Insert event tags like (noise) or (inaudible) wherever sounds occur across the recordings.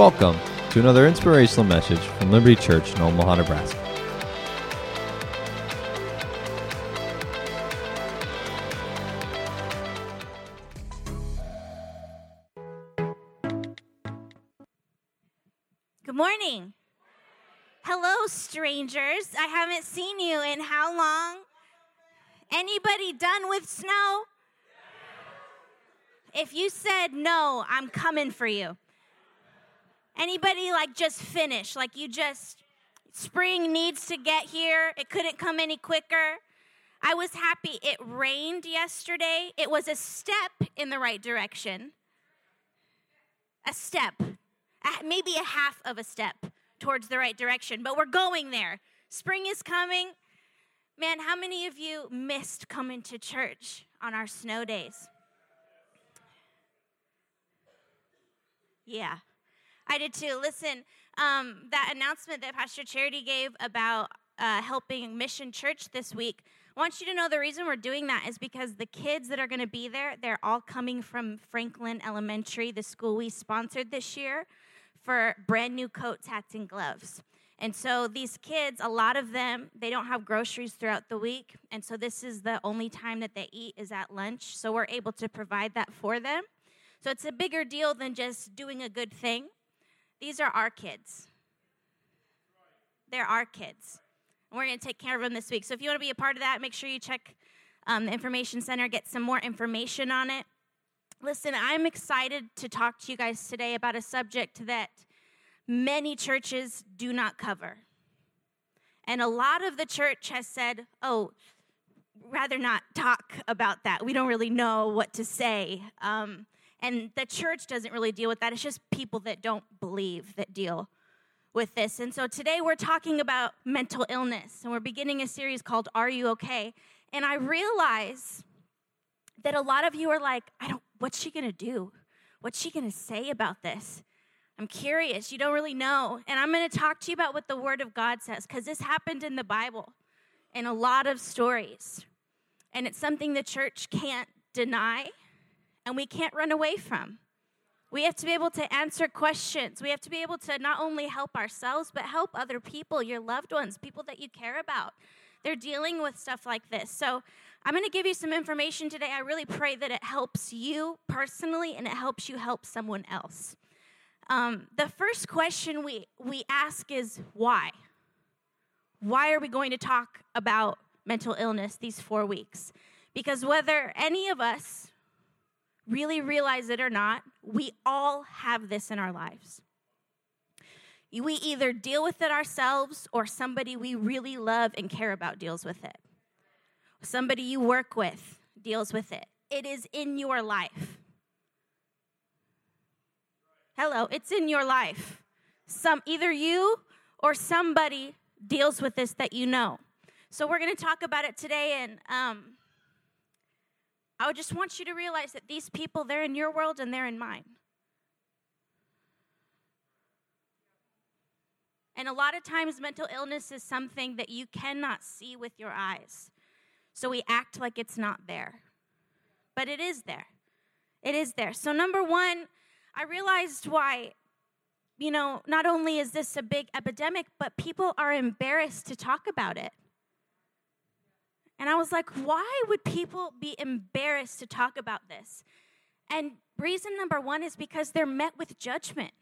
Welcome to another inspirational message from Liberty Church in Omaha, Nebraska. Good morning. Hello, strangers. I haven't seen you in how long? Anybody done with snow? If you said no, I'm coming for you. Anybody like just finished? Like you just, spring needs to get here. It couldn't come any quicker. I was happy. It rained yesterday. It was a step in the right direction. A step. Maybe a half of a step towards the right direction, but we're going there. Spring is coming. Man, how many of you missed coming to church on our snow days? Yeah, I did too. Listen, um, that announcement that Pastor Charity gave about uh, helping Mission Church this week, I want you to know the reason we're doing that is because the kids that are going to be there, they're all coming from Franklin Elementary, the school we sponsored this year, for brand new coats, hats, and gloves. And so these kids, a lot of them, they don't have groceries throughout the week. And so this is the only time that they eat is at lunch. So we're able to provide that for them. So it's a bigger deal than just doing a good thing. These are our kids. They're our kids. And we're going to take care of them this week. So if you want to be a part of that, make sure you check um, the Information Center, get some more information on it. Listen, I'm excited to talk to you guys today about a subject that many churches do not cover. And a lot of the church has said, oh, rather not talk about that. We don't really know what to say. Um, and the church doesn't really deal with that. It's just people that don't believe that deal with this. And so today we're talking about mental illness, and we're beginning a series called Are You Okay? And I realize that a lot of you are like, I don't, what's she gonna do? What's she gonna say about this? I'm curious. You don't really know. And I'm gonna talk to you about what the Word of God says, because this happened in the Bible in a lot of stories. And it's something the church can't deny and we can't run away from. We have to be able to answer questions. We have to be able to not only help ourselves, but help other people, your loved ones, people that you care about. They're dealing with stuff like this. So, I'm going to give you some information today. I really pray that it helps you personally and it helps you help someone else. Um, the first question we, we ask is why? Why are we going to talk about mental illness these four weeks? Because whether any of us really realize it or not, we all have this in our lives. We either deal with it ourselves or somebody we really love and care about deals with it. Somebody you work with deals with it. It is in your life. Hello, it's in your life. Some either you or somebody deals with this that you know. So we're going to talk about it today and um, I would just want you to realize that these people, they're in your world and they're in mine. And a lot of times, mental illness is something that you cannot see with your eyes. So we act like it's not there. But it is there. It is there. So, number one, I realized why, you know, not only is this a big epidemic, but people are embarrassed to talk about it. And I was like, why would people be embarrassed to talk about this? And reason number one is because they're met with judgment.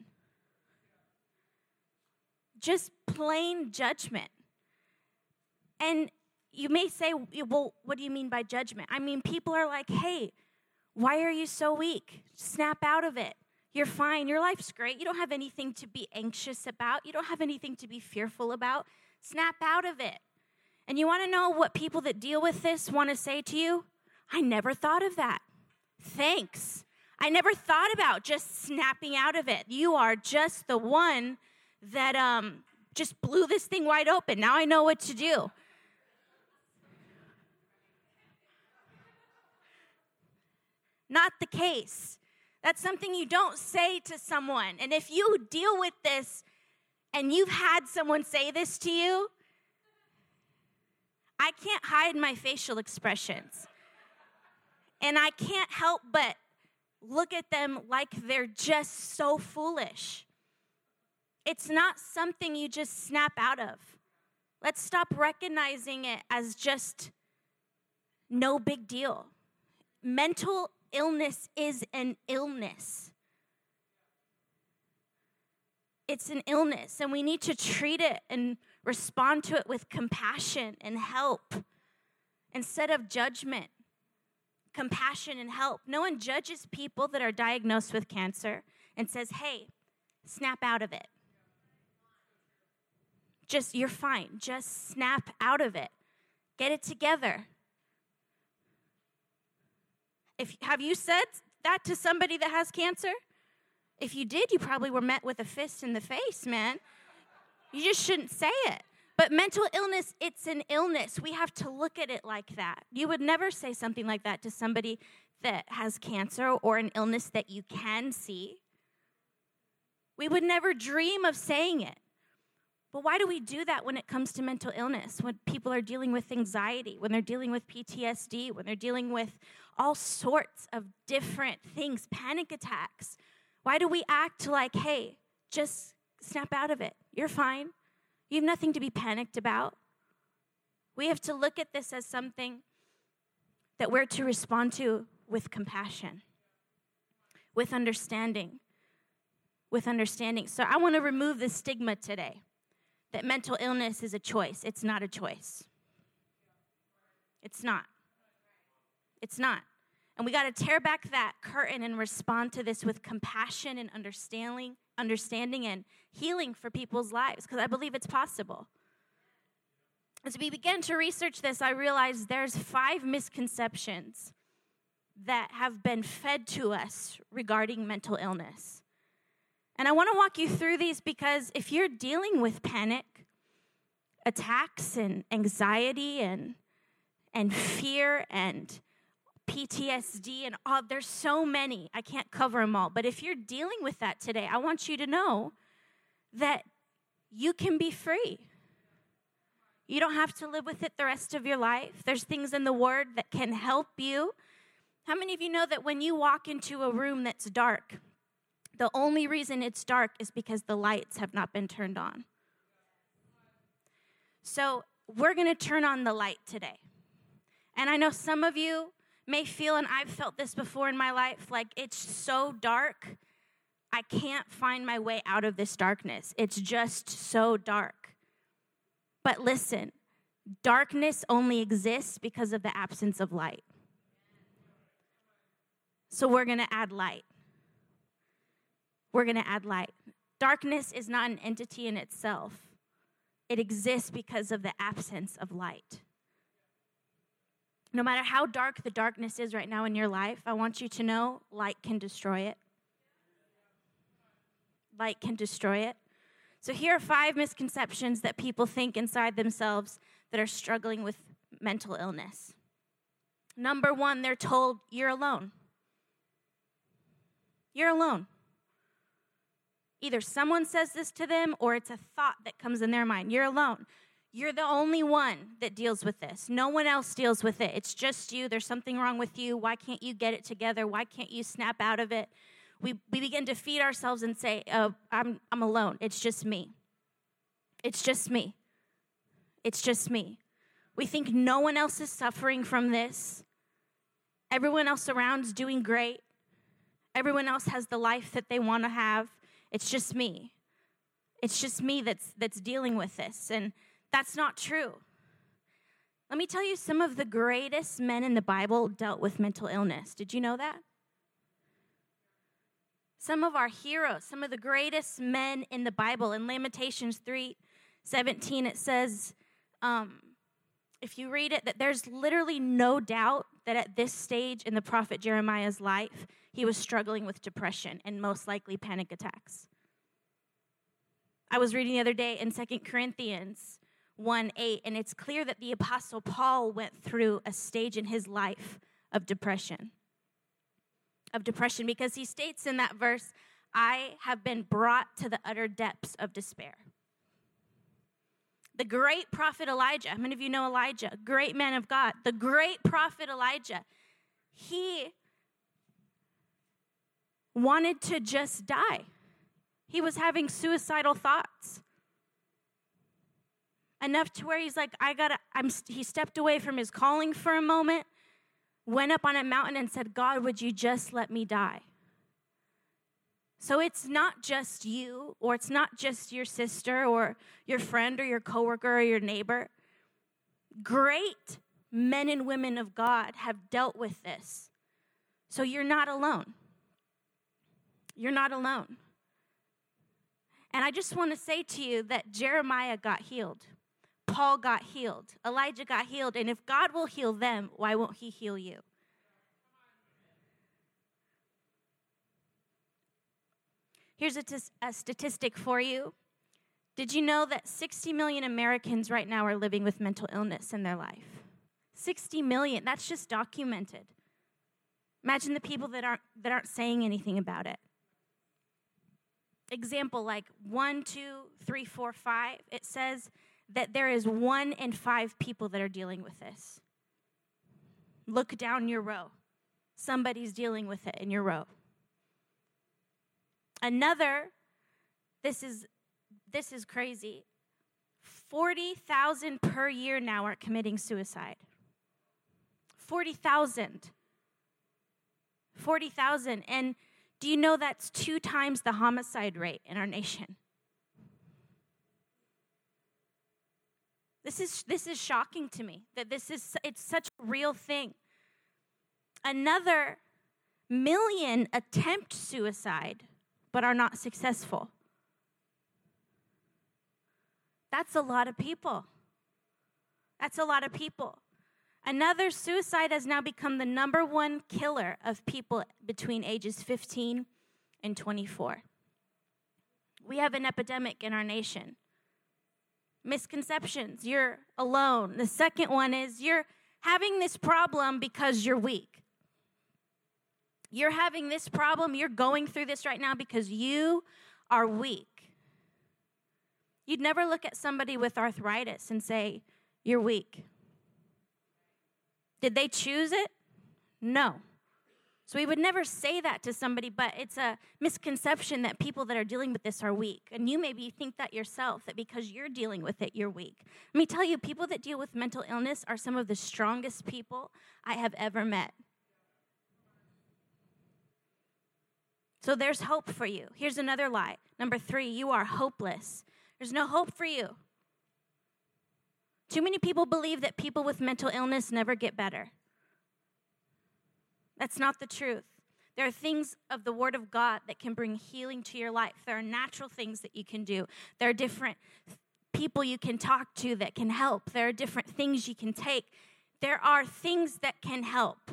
Just plain judgment. And you may say, well, what do you mean by judgment? I mean, people are like, hey, why are you so weak? Snap out of it. You're fine. Your life's great. You don't have anything to be anxious about. You don't have anything to be fearful about. Snap out of it. And you want to know what people that deal with this want to say to you? I never thought of that. Thanks. I never thought about just snapping out of it. You are just the one that um, just blew this thing wide open. Now I know what to do. Not the case. That's something you don't say to someone. And if you deal with this and you've had someone say this to you, I can't hide my facial expressions. And I can't help but look at them like they're just so foolish. It's not something you just snap out of. Let's stop recognizing it as just no big deal. Mental illness is an illness. It's an illness, and we need to treat it and respond to it with compassion and help instead of judgment. Compassion and help. No one judges people that are diagnosed with cancer and says, hey, snap out of it. Just, you're fine. Just snap out of it. Get it together. If, have you said that to somebody that has cancer? If you did, you probably were met with a fist in the face, man. You just shouldn't say it. But mental illness, it's an illness. We have to look at it like that. You would never say something like that to somebody that has cancer or an illness that you can see. We would never dream of saying it. But why do we do that when it comes to mental illness? When people are dealing with anxiety, when they're dealing with PTSD, when they're dealing with all sorts of different things, panic attacks. Why do we act like, hey, just snap out of it? You're fine. You have nothing to be panicked about. We have to look at this as something that we're to respond to with compassion, with understanding, with understanding. So I want to remove the stigma today that mental illness is a choice. It's not a choice. It's not. It's not. And we got to tear back that curtain and respond to this with compassion and understanding, understanding and healing for people's lives because I believe it's possible. As we began to research this, I realized there's five misconceptions that have been fed to us regarding mental illness. And I want to walk you through these because if you're dealing with panic, attacks and anxiety and and fear and PTSD and all there's so many. I can't cover them all. But if you're dealing with that today, I want you to know that you can be free. You don't have to live with it the rest of your life. There's things in the word that can help you. How many of you know that when you walk into a room that's dark, the only reason it's dark is because the lights have not been turned on? So, we're going to turn on the light today. And I know some of you may feel, and I've felt this before in my life, like it's so dark, I can't find my way out of this darkness. It's just so dark. But listen, darkness only exists because of the absence of light. So we're going to add light. We're going to add light. Darkness is not an entity in itself, it exists because of the absence of light. No matter how dark the darkness is right now in your life, I want you to know light can destroy it. Light can destroy it. So, here are five misconceptions that people think inside themselves that are struggling with mental illness. Number one, they're told you're alone. You're alone. Either someone says this to them or it's a thought that comes in their mind. You're alone. You're the only one that deals with this. No one else deals with it. It's just you. There's something wrong with you. Why can't you get it together? Why can't you snap out of it? We, we begin to feed ourselves and say, oh, I'm, I'm alone. It's just me. It's just me. It's just me. We think no one else is suffering from this. Everyone else around is doing great. Everyone else has the life that they want to have. It's just me. It's just me that's, that's dealing with this. And that's not true. Let me tell you, some of the greatest men in the Bible dealt with mental illness. Did you know that? Some of our heroes, some of the greatest men in the Bible, in Lamentations 3 17, it says, um, if you read it, that there's literally no doubt that at this stage in the prophet Jeremiah's life, he was struggling with depression and most likely panic attacks. I was reading the other day in Second Corinthians 1 8, and it's clear that the Apostle Paul went through a stage in his life of depression. Of depression, because he states in that verse, I have been brought to the utter depths of despair. The great prophet Elijah, how many of you know Elijah? Great man of God. The great prophet Elijah, he wanted to just die. He was having suicidal thoughts. Enough to where he's like, I gotta, I'm, he stepped away from his calling for a moment, went up on a mountain and said, God, would you just let me die? So it's not just you, or it's not just your sister, or your friend, or your coworker, or your neighbor. Great men and women of God have dealt with this. So you're not alone. You're not alone. And I just want to say to you that Jeremiah got healed. Paul got healed. Elijah got healed. And if God will heal them, why won't he heal you? Here's a, t- a statistic for you. Did you know that 60 million Americans right now are living with mental illness in their life? 60 million. That's just documented. Imagine the people that aren't that aren't saying anything about it. Example like one, two, three, four, five. It says that there is one in five people that are dealing with this. Look down your row. Somebody's dealing with it in your row. Another, this is this is crazy. 40,000 per year now are committing suicide. 40,000. 40,000. And do you know that's two times the homicide rate in our nation? This is, this is shocking to me that this is it's such a real thing. Another million attempt suicide but are not successful. That's a lot of people. That's a lot of people. Another suicide has now become the number one killer of people between ages 15 and 24. We have an epidemic in our nation. Misconceptions, you're alone. The second one is you're having this problem because you're weak. You're having this problem, you're going through this right now because you are weak. You'd never look at somebody with arthritis and say, You're weak. Did they choose it? No. So we would never say that to somebody, but it's a misconception that people that are dealing with this are weak. And you maybe think that yourself, that because you're dealing with it, you're weak. Let me tell you, people that deal with mental illness are some of the strongest people I have ever met. So there's hope for you. Here's another lie. Number three, you are hopeless. There's no hope for you. Too many people believe that people with mental illness never get better. That's not the truth. There are things of the Word of God that can bring healing to your life. There are natural things that you can do. There are different people you can talk to that can help. There are different things you can take. There are things that can help.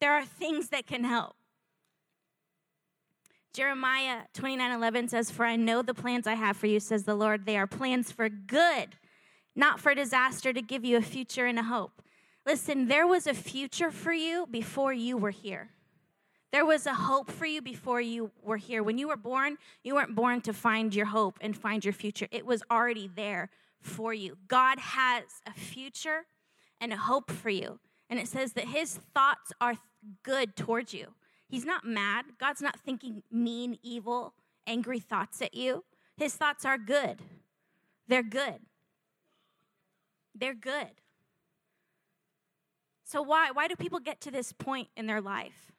There are things that can help. Jeremiah 29 11 says, For I know the plans I have for you, says the Lord. They are plans for good, not for disaster, to give you a future and a hope. Listen, there was a future for you before you were here. There was a hope for you before you were here. When you were born, you weren't born to find your hope and find your future. It was already there for you. God has a future and a hope for you. And it says that his thoughts are good towards you. He's not mad. God's not thinking mean, evil, angry thoughts at you. His thoughts are good. They're good. They're good. So why why do people get to this point in their life?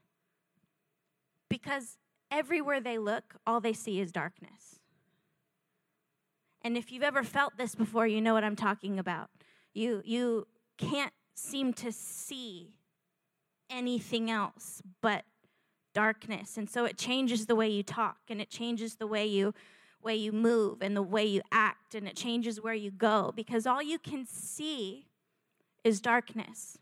Because everywhere they look, all they see is darkness. And if you've ever felt this before, you know what I'm talking about. You you can't seem to see anything else but darkness. And so it changes the way you talk and it changes the way you way you move and the way you act and it changes where you go because all you can see is darkness.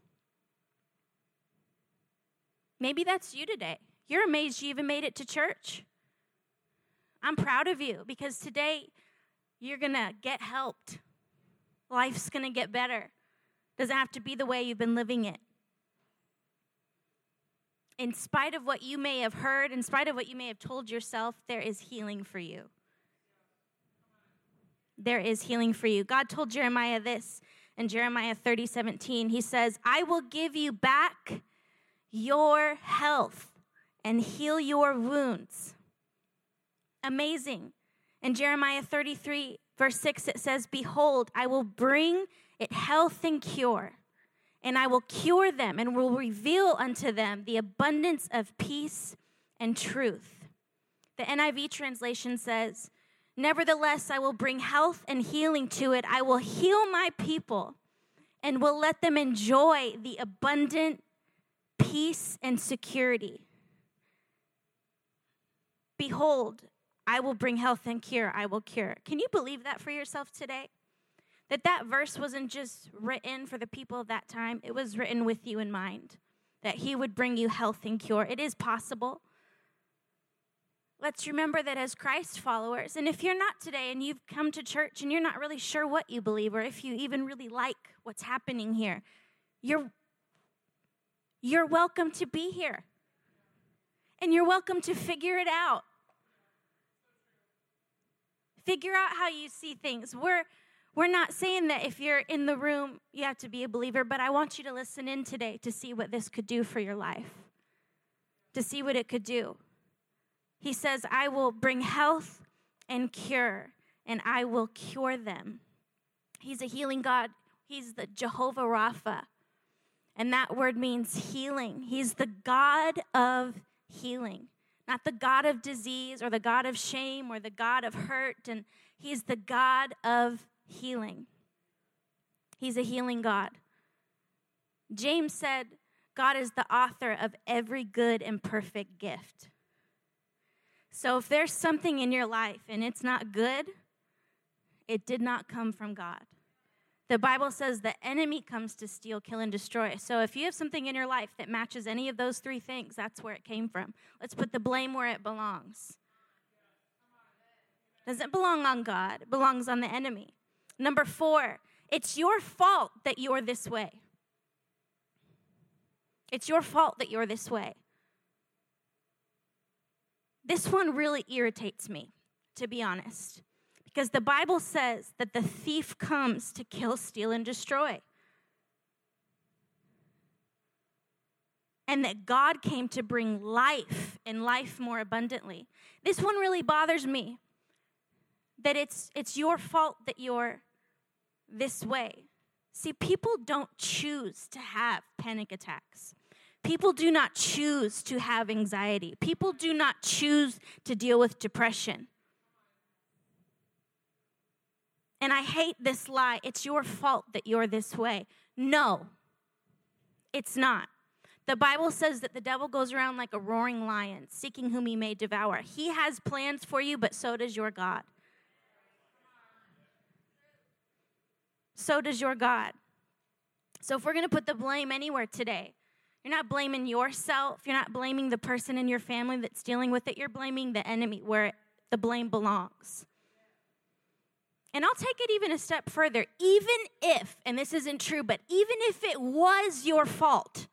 Maybe that's you today. You're amazed you even made it to church. I'm proud of you because today you're going to get helped. Life's going to get better. Doesn't have to be the way you've been living it in spite of what you may have heard, in spite of what you may have told yourself, there is healing for you. There is healing for you. God told Jeremiah this in Jeremiah 30 17. He says, I will give you back your health and heal your wounds. Amazing. In Jeremiah 33, verse 6, it says, Behold, I will bring it health and cure, and I will cure them and will reveal unto them the abundance of peace and truth. The NIV translation says, Nevertheless, I will bring health and healing to it. I will heal my people and will let them enjoy the abundant peace and security. Behold, I will bring health and cure. I will cure. Can you believe that for yourself today? That that verse wasn't just written for the people of that time, it was written with you in mind. That he would bring you health and cure. It is possible. Let's remember that as Christ followers, and if you're not today and you've come to church and you're not really sure what you believe or if you even really like what's happening here, you're, you're welcome to be here. And you're welcome to figure it out. Figure out how you see things. We're, we're not saying that if you're in the room, you have to be a believer, but I want you to listen in today to see what this could do for your life, to see what it could do. He says, I will bring health and cure, and I will cure them. He's a healing God. He's the Jehovah Rapha. And that word means healing. He's the God of healing, not the God of disease or the God of shame or the God of hurt. And He's the God of healing. He's a healing God. James said, God is the author of every good and perfect gift. So if there's something in your life and it's not good, it did not come from God. The Bible says the enemy comes to steal, kill, and destroy. So if you have something in your life that matches any of those three things, that's where it came from. Let's put the blame where it belongs. Doesn't belong on God, it belongs on the enemy. Number four, it's your fault that you're this way. It's your fault that you're this way. This one really irritates me, to be honest, because the Bible says that the thief comes to kill, steal, and destroy. And that God came to bring life and life more abundantly. This one really bothers me that it's, it's your fault that you're this way. See, people don't choose to have panic attacks. People do not choose to have anxiety. People do not choose to deal with depression. And I hate this lie. It's your fault that you're this way. No, it's not. The Bible says that the devil goes around like a roaring lion, seeking whom he may devour. He has plans for you, but so does your God. So does your God. So if we're going to put the blame anywhere today, you're not blaming yourself. You're not blaming the person in your family that's dealing with it. You're blaming the enemy where the blame belongs. And I'll take it even a step further. Even if, and this isn't true, but even if it was your fault,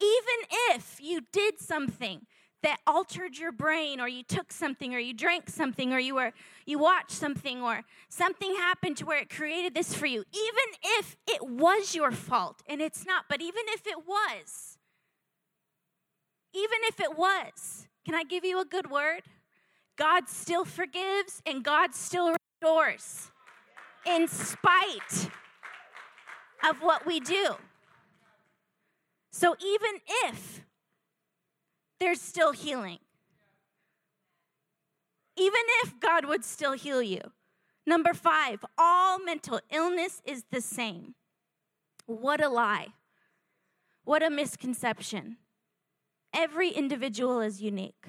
even if you did something that altered your brain or you took something or you drank something or you were you watched something or something happened to where it created this for you even if it was your fault and it's not but even if it was even if it was can i give you a good word god still forgives and god still restores in spite of what we do so even if there's still healing. Even if God would still heal you. Number five, all mental illness is the same. What a lie. What a misconception. Every individual is unique.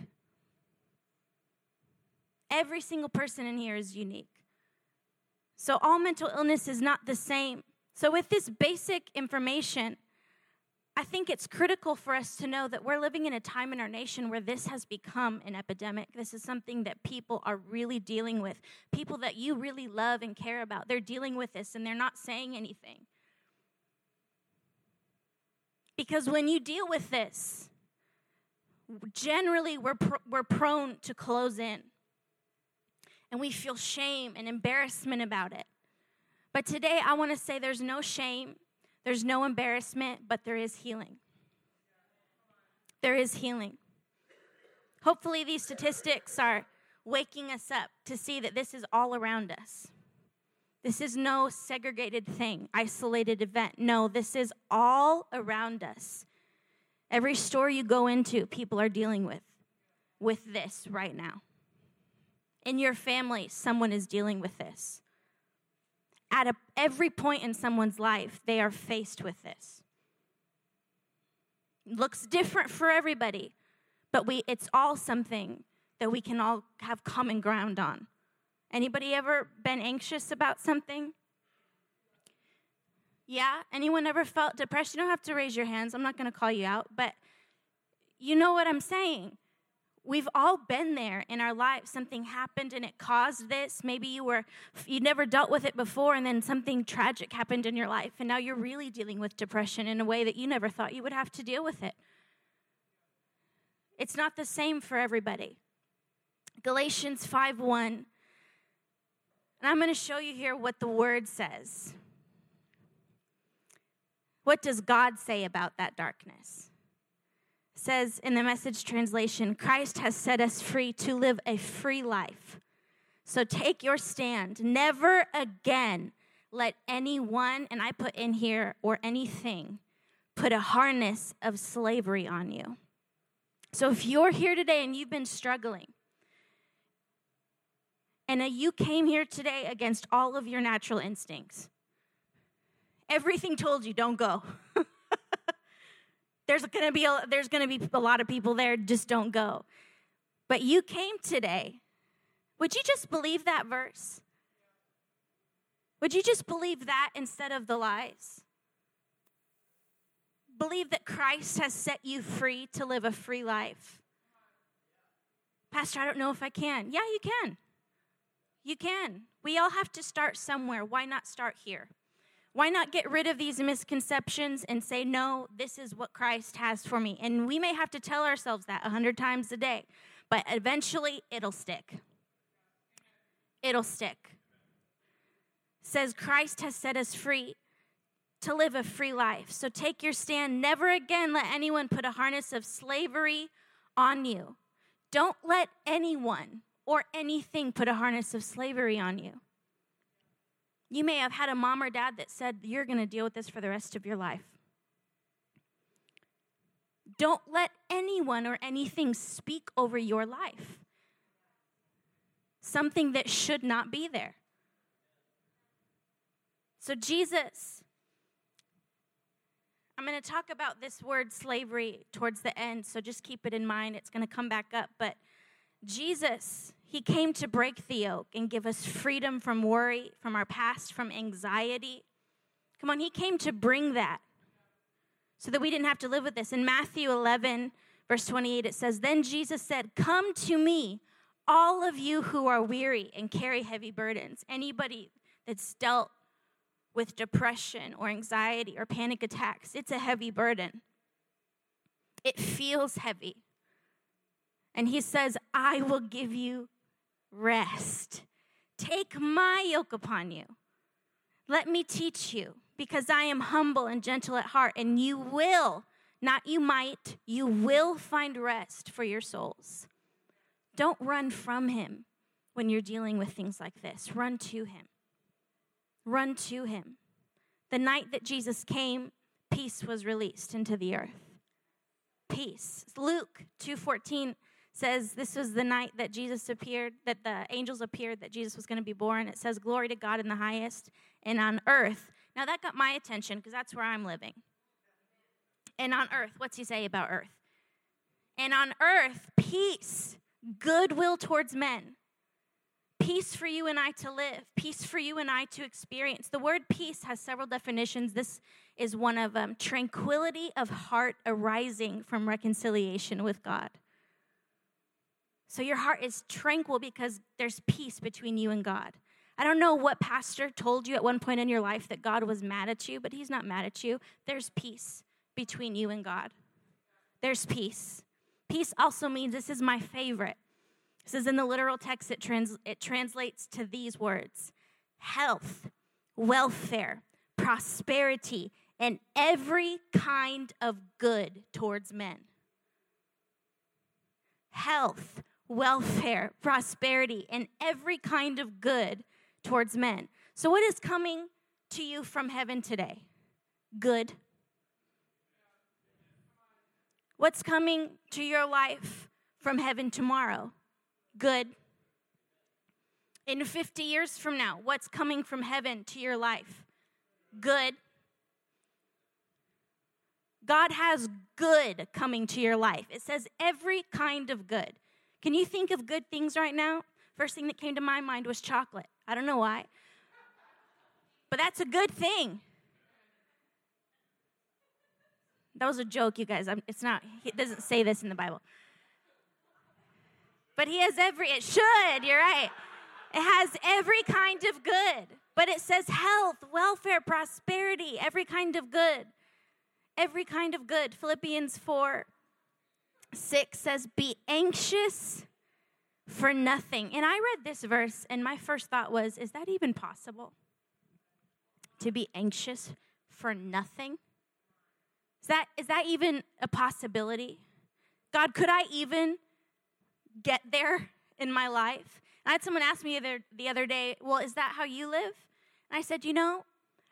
Every single person in here is unique. So, all mental illness is not the same. So, with this basic information, I think it's critical for us to know that we're living in a time in our nation where this has become an epidemic. This is something that people are really dealing with. People that you really love and care about, they're dealing with this and they're not saying anything. Because when you deal with this, generally we're, pr- we're prone to close in and we feel shame and embarrassment about it. But today I want to say there's no shame there's no embarrassment, but there is healing. there is healing. Hopefully, these statistics are waking us up to see that this is all around us. This is no segregated thing, isolated event. No, this is all around us. Every store you go into, people are dealing with with this right now. In your family, someone is dealing with this. At a, every point in someone's life, they are faced with this. Looks different for everybody, but we it's all something that we can all have common ground on. Anybody ever been anxious about something? Yeah? Anyone ever felt depressed? You don't have to raise your hands. I'm not going to call you out, but you know what I'm saying. We've all been there in our lives. Something happened and it caused this. Maybe you were you never dealt with it before and then something tragic happened in your life and now you're really dealing with depression in a way that you never thought you would have to deal with it. It's not the same for everybody. Galatians 5:1 and I'm going to show you here what the word says. What does God say about that darkness? Says in the message translation, Christ has set us free to live a free life. So take your stand. Never again let anyone, and I put in here, or anything, put a harness of slavery on you. So if you're here today and you've been struggling, and you came here today against all of your natural instincts, Everything told you don't go. (laughs) there's to be a, there's to be a lot of people there just don't go. But you came today. Would you just believe that verse? Would you just believe that instead of the lies? Believe that Christ has set you free to live a free life. Pastor, I don't know if I can. Yeah, you can. You can. We all have to start somewhere. Why not start here? Why not get rid of these misconceptions and say, no, this is what Christ has for me? And we may have to tell ourselves that a hundred times a day, but eventually it'll stick. It'll stick. says Christ has set us free to live a free life. So take your stand. Never again let anyone put a harness of slavery on you. Don't let anyone or anything put a harness of slavery on you. You may have had a mom or dad that said, You're going to deal with this for the rest of your life. Don't let anyone or anything speak over your life. Something that should not be there. So, Jesus, I'm going to talk about this word slavery towards the end, so just keep it in mind. It's going to come back up. But Jesus, he came to break the yoke and give us freedom from worry, from our past, from anxiety. Come on, He came to bring that so that we didn't have to live with this. In Matthew 11, verse 28, it says, Then Jesus said, Come to me, all of you who are weary and carry heavy burdens. Anybody that's dealt with depression or anxiety or panic attacks, it's a heavy burden. It feels heavy. And he says, I will give you rest. Take my yoke upon you. Let me teach you, because I am humble and gentle at heart, and you will, not you might, you will find rest for your souls. Don't run from him when you're dealing with things like this. Run to him. Run to him. The night that Jesus came, peace was released into the earth. Peace. Luke 2:14 says this was the night that Jesus appeared, that the angels appeared, that Jesus was going to be born. It says, Glory to God in the highest and on earth. Now that got my attention because that's where I'm living. And on earth, what's he say about earth? And on earth, peace, goodwill towards men. Peace for you and I to live, peace for you and I to experience. The word peace has several definitions. This is one of them tranquility of heart arising from reconciliation with God. So your heart is tranquil because there's peace between you and God. I don't know what pastor told you at one point in your life that God was mad at you, but he's not mad at you. There's peace between you and God. There's peace. Peace also means this is my favorite. This is in the literal text, it, trans, it translates to these words health, welfare, prosperity, and every kind of good towards men. health, welfare, prosperity, and every kind of good towards men. So, what is coming to you from heaven today? Good. What's coming to your life from heaven tomorrow? Good. In 50 years from now, what's coming from heaven to your life? Good. God has good coming to your life. It says every kind of good. Can you think of good things right now? First thing that came to my mind was chocolate. I don't know why. But that's a good thing. That was a joke, you guys. It's not, it doesn't say this in the Bible. But he has every, it should, you're right. It has every kind of good. But it says health, welfare, prosperity, every kind of good. Every kind of good. Philippians 4 6 says, Be anxious for nothing. And I read this verse, and my first thought was, Is that even possible? To be anxious for nothing? Is that, is that even a possibility? God, could I even get there in my life? I had someone ask me the other, the other day, Well, is that how you live? And I said, You know,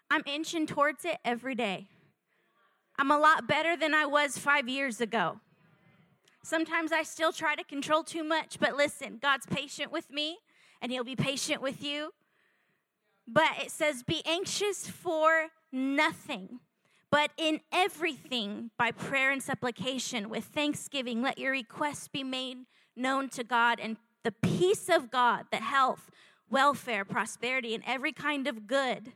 I'm inching towards it every day. I'm a lot better than I was five years ago. Sometimes I still try to control too much, but listen, God's patient with me and He'll be patient with you. But it says, Be anxious for nothing, but in everything, by prayer and supplication, with thanksgiving, let your requests be made known to God, and the peace of God, the health, welfare, prosperity, and every kind of good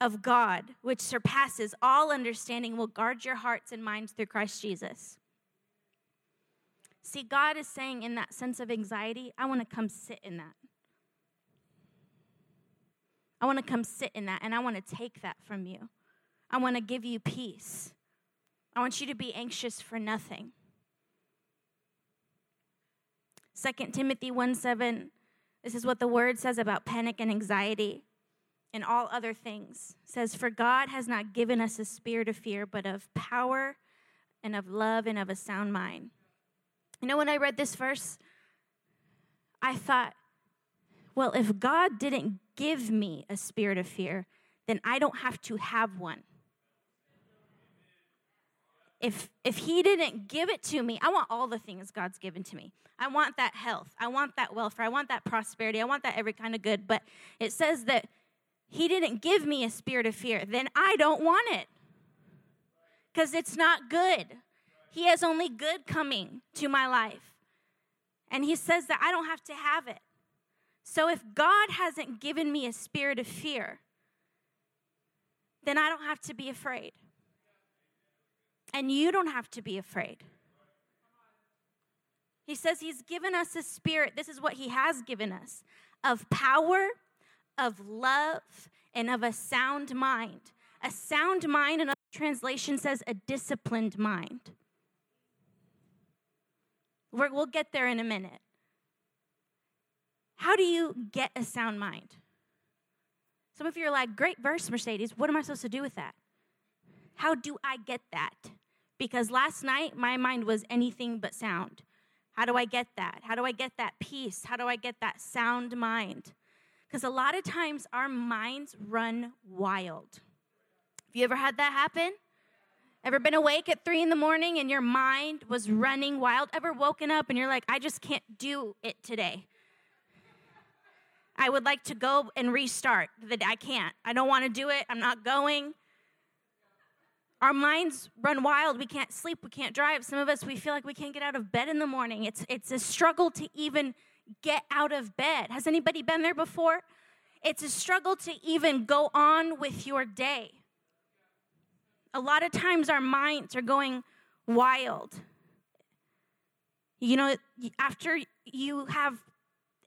of God, which surpasses all understanding, will guard your hearts and minds through Christ Jesus. See, God is saying in that sense of anxiety, I want to come sit in that. I want to come sit in that and I want to take that from you. I want to give you peace. I want you to be anxious for nothing. 2 Timothy 1 7, this is what the word says about panic and anxiety and all other things. It says, For God has not given us a spirit of fear, but of power and of love and of a sound mind. You know, when I read this verse, I thought, well, if God didn't give me a spirit of fear, then I don't have to have one. If, if he didn't give it to me, I want all the things God's given to me. I want that health. I want that welfare. I want that prosperity. I want that every kind of good. But it says that he didn't give me a spirit of fear, then I don't want it because it's not good. He has only good coming to my life. And He says that I don't have to have it. So if God hasn't given me a spirit of fear, then I don't have to be afraid. And you don't have to be afraid. He says He's given us a spirit. This is what He has given us of power of love and of a sound mind. A sound mind, another translation says a disciplined mind. We will get there in a minute. How do you get a sound mind? Some of you are like, great verse, Mercedes. What am I supposed to do with that? How do I get that? Because last night my mind was anything but sound. How do I get that? How do I get that peace? How do I get that sound mind? Because a lot of times our minds run wild. Have you ever had that happen? Ever been awake at three in the morning and your mind was running wild? Ever woken up and you're like, I just can't do it today? I would like to go and restart. That I can't. I don't want to do it. I'm not going. Our minds run wild. We can't sleep. We can't drive. Some of us, we feel like we can't get out of bed in the morning. It's, it's a struggle to even get out of bed. Has anybody been there before? It's a struggle to even go on with your day. A lot of times our minds are going wild. You know, after you have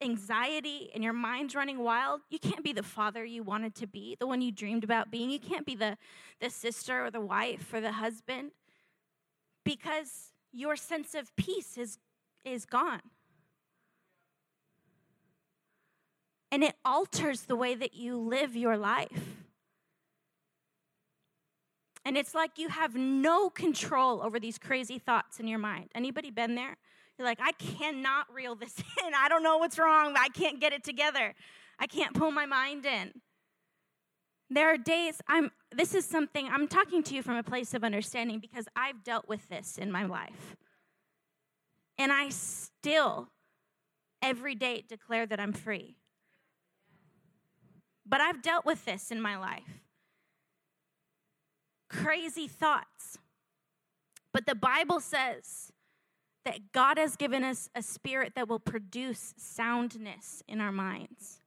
anxiety and your mind's running wild, you can't be the father you wanted to be, the one you dreamed about being. You can't be the, the sister or the wife or the husband because your sense of peace is, is gone. and it alters the way that you live your life. And it's like you have no control over these crazy thoughts in your mind. Anybody been there? You're like, I cannot reel this (laughs) in. I don't know what's wrong. I can't get it together. I can't pull my mind in. There are days I'm this is something I'm talking to you from a place of understanding because I've dealt with this in my life. And I still every day declare that I'm free. But I've dealt with this in my life. Crazy thoughts. But the Bible says that God has given us a spirit that will produce soundness in our minds.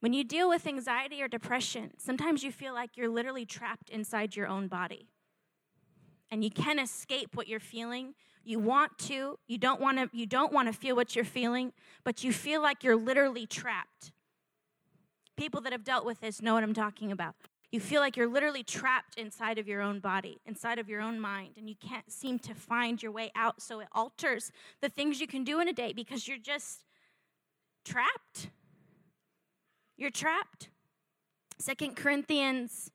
When you deal with anxiety or depression, sometimes you feel like you're literally trapped inside your own body. And you can't escape what you're feeling. You want to, you don't want to you don't want to feel what you're feeling, but you feel like you're literally trapped. People that have dealt with this know what I'm talking about. You feel like you're literally trapped inside of your own body, inside of your own mind, and you can't seem to find your way out. So it alters the things you can do in a day because you're just trapped. You're trapped. Second Corinthians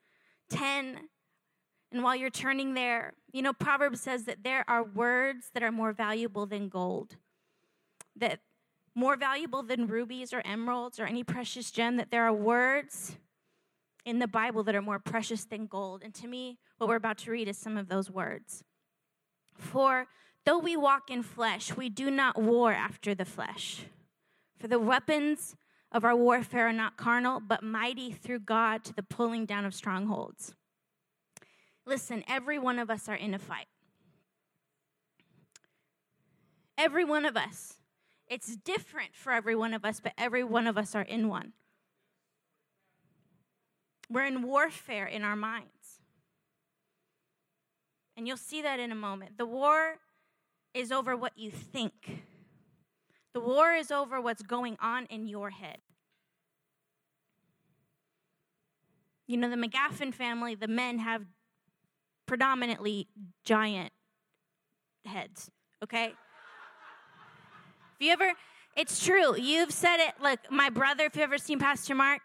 10, and while you're turning there, you know, Proverbs says that there are words that are more valuable than gold, that more valuable than rubies or emeralds or any precious gem, that there are words in the Bible that are more precious than gold. And to me, what we're about to read is some of those words. For though we walk in flesh, we do not war after the flesh. For the weapons of our warfare are not carnal, but mighty through God to the pulling down of strongholds. Listen, every one of us are in a fight. Every one of us. It's different for every one of us, but every one of us are in one. We're in warfare in our minds. And you'll see that in a moment. The war is over what you think. The war is over what's going on in your head. You know, the McGaffin family, the men have predominantly giant heads, okay? If you ever, it's true, you've said it, like my brother, if you've ever seen Pastor Mark,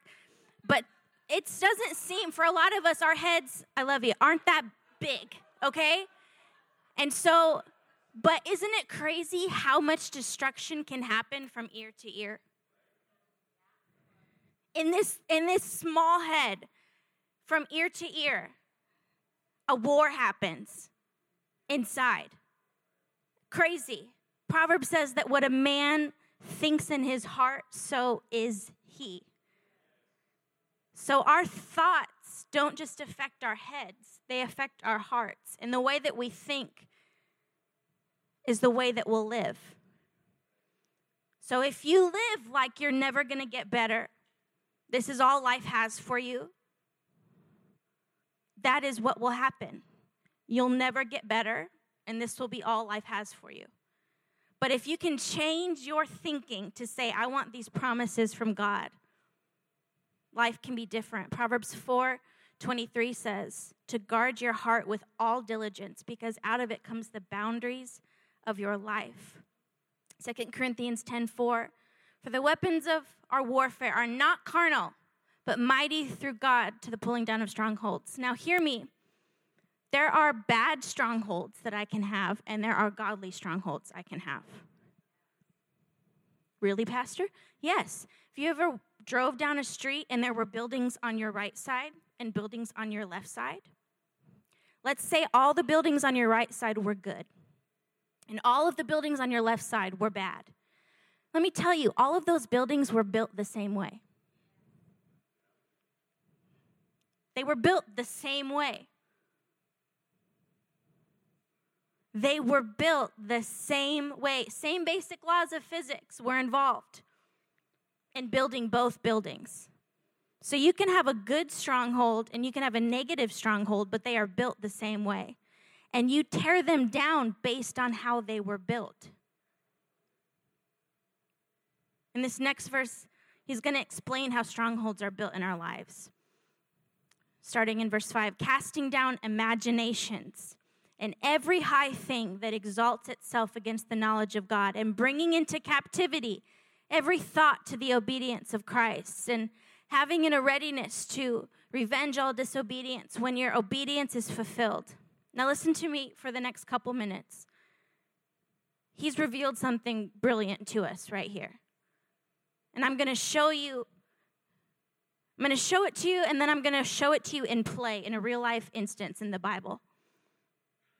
but it doesn't seem, for a lot of us, our heads, I love you, aren't that big, okay? And so but isn't it crazy how much destruction can happen from ear to ear? In this in this small head from ear to ear a war happens inside. Crazy. proverb says that what a man thinks in his heart so is he. So our thoughts don't just affect our heads, they affect our hearts. And the way that we think is the way that we'll live. So if you live like you're never going to get better, this is all life has for you, that is what will happen. You'll never get better, and this will be all life has for you. But if you can change your thinking to say, I want these promises from God, life can be different. Proverbs 4 23 says, To guard your heart with all diligence, because out of it comes the boundaries of your life. 2 Corinthians 10:4 For the weapons of our warfare are not carnal, but mighty through God to the pulling down of strongholds. Now hear me. There are bad strongholds that I can have and there are godly strongholds I can have. Really, pastor? Yes. If you ever drove down a street and there were buildings on your right side and buildings on your left side, let's say all the buildings on your right side were good and all of the buildings on your left side were bad. Let me tell you, all of those buildings were built the same way. They were built the same way. They were built the same way. Same basic laws of physics were involved in building both buildings. So you can have a good stronghold and you can have a negative stronghold, but they are built the same way and you tear them down based on how they were built. In this next verse, he's going to explain how strongholds are built in our lives. Starting in verse 5 casting down imaginations and every high thing that exalts itself against the knowledge of God, and bringing into captivity every thought to the obedience of Christ, and having in a readiness to revenge all disobedience when your obedience is fulfilled. Now, listen to me for the next couple minutes. He's revealed something brilliant to us right here. And I'm going to show you I'm going to show it to you, and then I'm going to show it to you in play, in a real life instance in the Bible.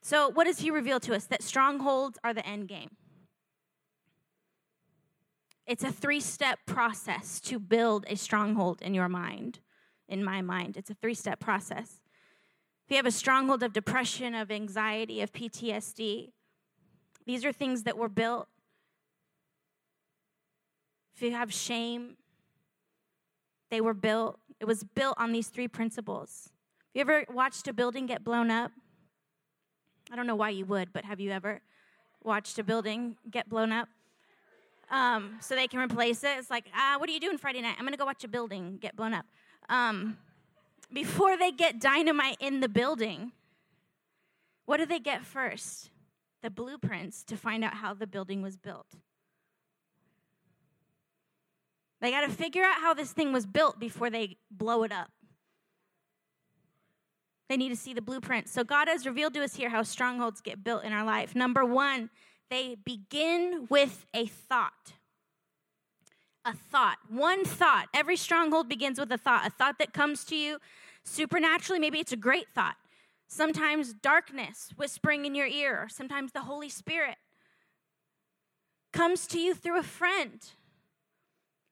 So, what does he reveal to us? That strongholds are the end game. It's a three step process to build a stronghold in your mind, in my mind. It's a three step process. If you have a stronghold of depression, of anxiety, of PTSD, these are things that were built. If you have shame, they were built. It was built on these three principles. Have you ever watched a building get blown up? I don't know why you would, but have you ever watched a building get blown up? Um, so they can replace it. It's like, ah, what are you doing Friday night? I'm gonna go watch a building get blown up. Um, before they get dynamite in the building, what do they get first? The blueprints to find out how the building was built. They got to figure out how this thing was built before they blow it up. They need to see the blueprint. So, God has revealed to us here how strongholds get built in our life. Number one, they begin with a thought. A thought. One thought. Every stronghold begins with a thought. A thought that comes to you supernaturally. Maybe it's a great thought. Sometimes darkness whispering in your ear, or sometimes the Holy Spirit comes to you through a friend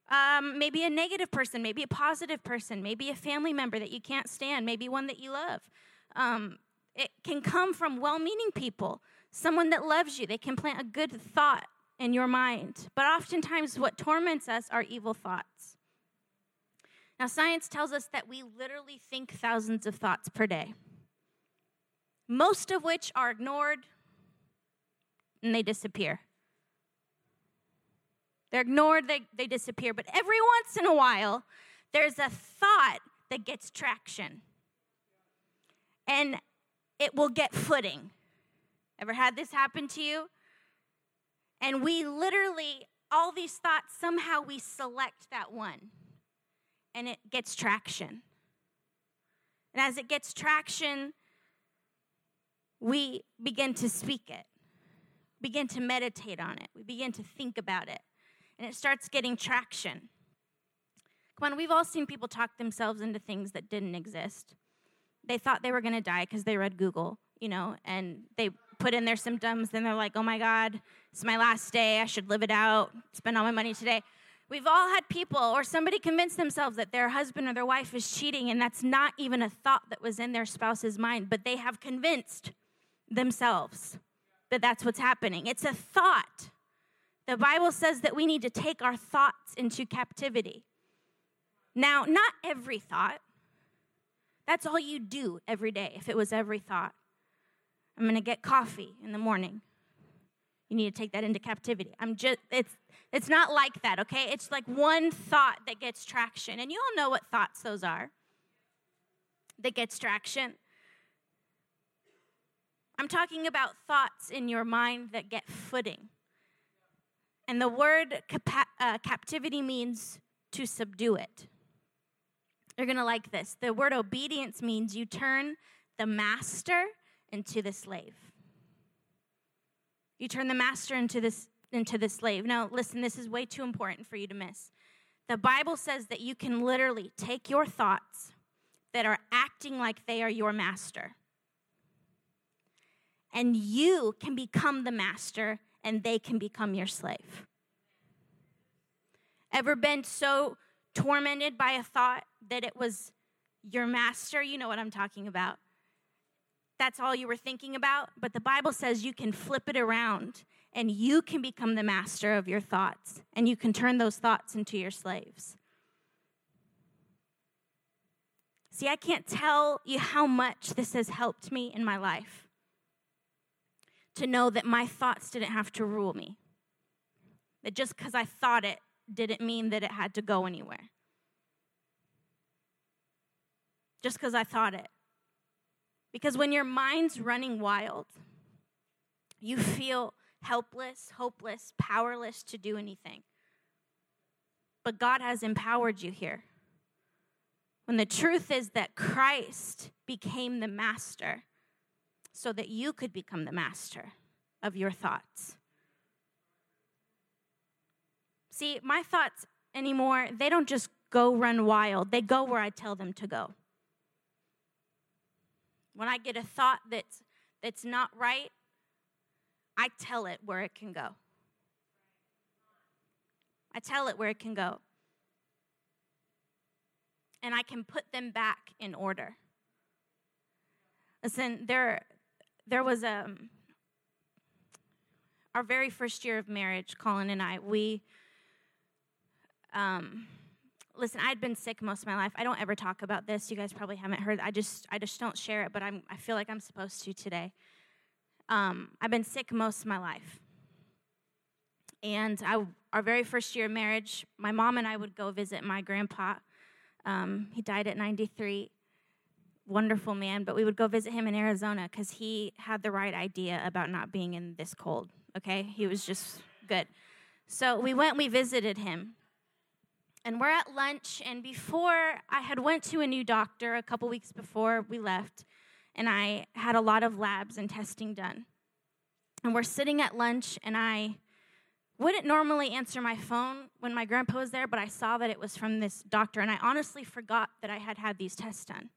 um, maybe a negative person, maybe a positive person, maybe a family member that you can't stand, maybe one that you love. Um, it can come from well meaning people, someone that loves you. They can plant a good thought in your mind. But oftentimes, what torments us are evil thoughts. Now, science tells us that we literally think thousands of thoughts per day, most of which are ignored and they disappear. They're ignored, they, they disappear. But every once in a while, there's a thought that gets traction. And it will get footing. Ever had this happen to you? And we literally, all these thoughts, somehow we select that one and it gets traction. And as it gets traction, we begin to speak it, begin to meditate on it, we begin to think about it and it starts getting traction. Come on, we've all seen people talk themselves into things that didn't exist. They thought they were going to die because they read Google, you know, and they put in their symptoms, then they're like, oh my God, it's my last day. I should live it out, spend all my money today. We've all had people or somebody convince themselves that their husband or their wife is cheating, and that's not even a thought that was in their spouse's mind, but they have convinced themselves that that's what's happening. It's a thought. The Bible says that we need to take our thoughts into captivity. Now, not every thought. That's all you do every day if it was every thought. I'm going to get coffee in the morning. You need to take that into captivity. I'm just it's it's not like that, okay? It's like one thought that gets traction. And you all know what thoughts those are. That gets traction. I'm talking about thoughts in your mind that get footing. And the word capa- uh, captivity means to subdue it. You're going to like this. The word obedience means you turn the master into the slave. You turn the master into this into the slave. Now, listen, this is way too important for you to miss. The Bible says that you can literally take your thoughts that are acting like they are your master, and you can become the master and they can become your slave. Ever been so tormented by a thought that it was your master? You know what I'm talking about. That's all you were thinking about. But the Bible says you can flip it around and you can become the master of your thoughts and you can turn those thoughts into your slaves. See, I can't tell you how much this has helped me in my life to know that my thoughts didn't have to rule me. That just because I thought it didn't mean that it had to go anywhere. Just because I thought it. Because when your mind's running wild, you feel helpless, hopeless, powerless to do anything. But God has empowered you here. When the truth is that Christ became the master so that you could become the master of your thoughts. See, my thoughts anymore, they don't just go run wild, they go where I tell them to go. When I get a thought that's, that's not right, I tell it where it can go. I tell it where it can go. And I can put them back in order. Listen, there, there was a, um, our very first year of marriage, Colin and I, we, um, listen, I'd been sick most of my life. I don't ever talk about this. You guys probably haven't heard. I just, I just don't share it, but I'm, I feel like I'm supposed to today. Um, I've been sick most of my life. And I, our very first year of marriage, my mom and I would go visit my grandpa. Um, he died at 93. Wonderful man, but we would go visit him in Arizona because he had the right idea about not being in this cold. Okay? He was just good. So we went, we visited him and we're at lunch and before i had went to a new doctor a couple weeks before we left and i had a lot of labs and testing done. And we're sitting at lunch and i wouldn't normally answer my phone when my grandpa was there but i saw that it was from this doctor and i honestly forgot that i had had these tests done.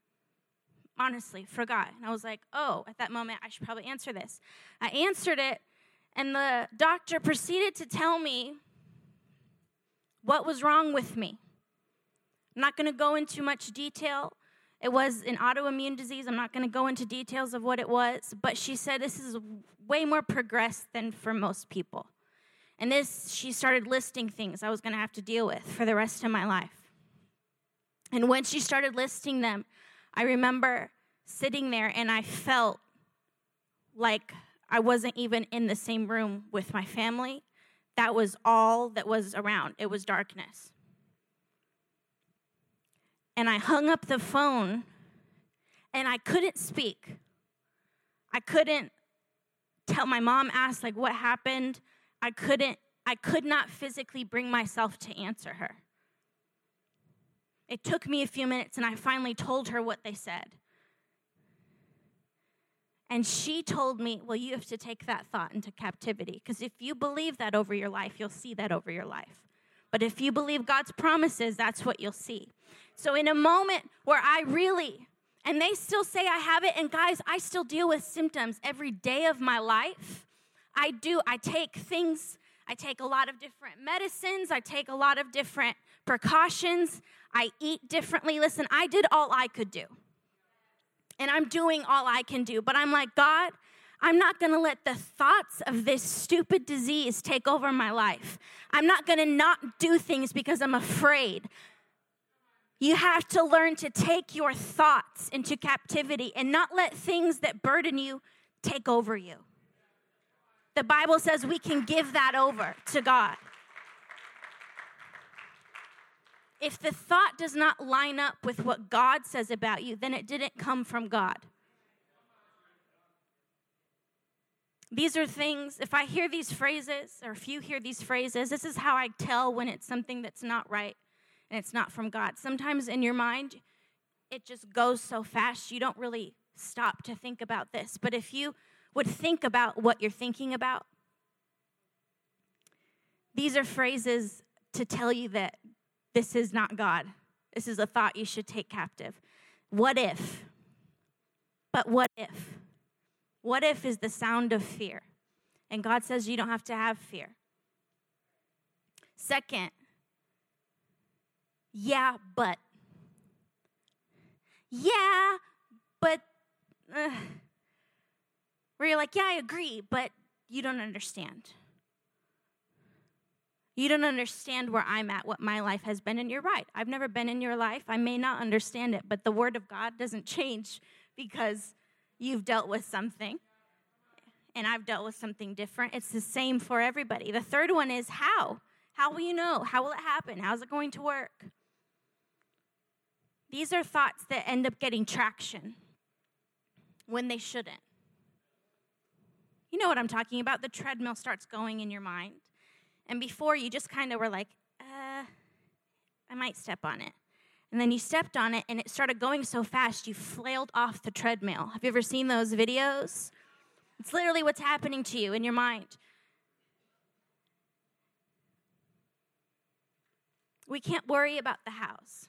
Honestly forgot. And i was like oh at that moment i should probably answer this. I answered it and the doctor proceeded to tell me what was wrong with me? I'm not going to go into much detail. It was an autoimmune disease. I'm not going to go into details of what it was, but she said this is way more progressed than for most people. And this, she started listing things I was going to have to deal with for the rest of my life. And when she started listing them, I remember sitting there and I felt like I wasn't even in the same room with my family that was all that was around. It was darkness. And I hung up the phone and I couldn't speak. I couldn't tell my mom asked like what happened. I couldn't I could not physically bring myself to answer her. It took me a few minutes and I finally told her what they said. And she told me, Well, you have to take that thought into captivity. Because if you believe that over your life, you'll see that over your life. But if you believe God's promises, that's what you'll see. So, in a moment where I really, and they still say I have it, and guys, I still deal with symptoms every day of my life. I do, I take things, I take a lot of different medicines, I take a lot of different precautions, I eat differently. Listen, I did all I could do and I'm doing all I can do. But I'm like, God, I'm not going to let the thoughts of this stupid disease take over my life. I'm not going to not do things because I'm afraid. You have to learn to take your thoughts into captivity and not let things that burden you take over you. The Bible says we can give that over to God. If the thought does not line up with what God says about you, then it didn't come from God. These are things, if I hear these phrases, or if you hear these phrases, this is how I tell when it's something that's not right and it's not from God. Sometimes in your mind, it just goes so fast, you don't really stop to think about this. But if you would think about what you're thinking about, these are phrases to tell you that this is not God. This is a thought you should take captive. What if? But what if? What if is the sound of fear? And God says you don't have to have fear. Second, yeah, but. Yeah, but. Where you're like, yeah, I agree, but you don't understand. You don't understand where I'm at, what my life has been, and you're right. I've never been in your life. I may not understand it, but the Word of God doesn't change because you've dealt with something and I've dealt with something different. It's the same for everybody. The third one is how. How will you know? How will it happen? How's it going to work? These are thoughts that end up getting traction when they shouldn't. You know what I'm talking about? The treadmill starts going in your mind. And before you just kind of were like, uh, I might step on it. and then you stepped on it and it started going so fast you flailed off the treadmill. Have you ever seen those videos? It's literally what's happening to you in your mind. We can't worry about the house.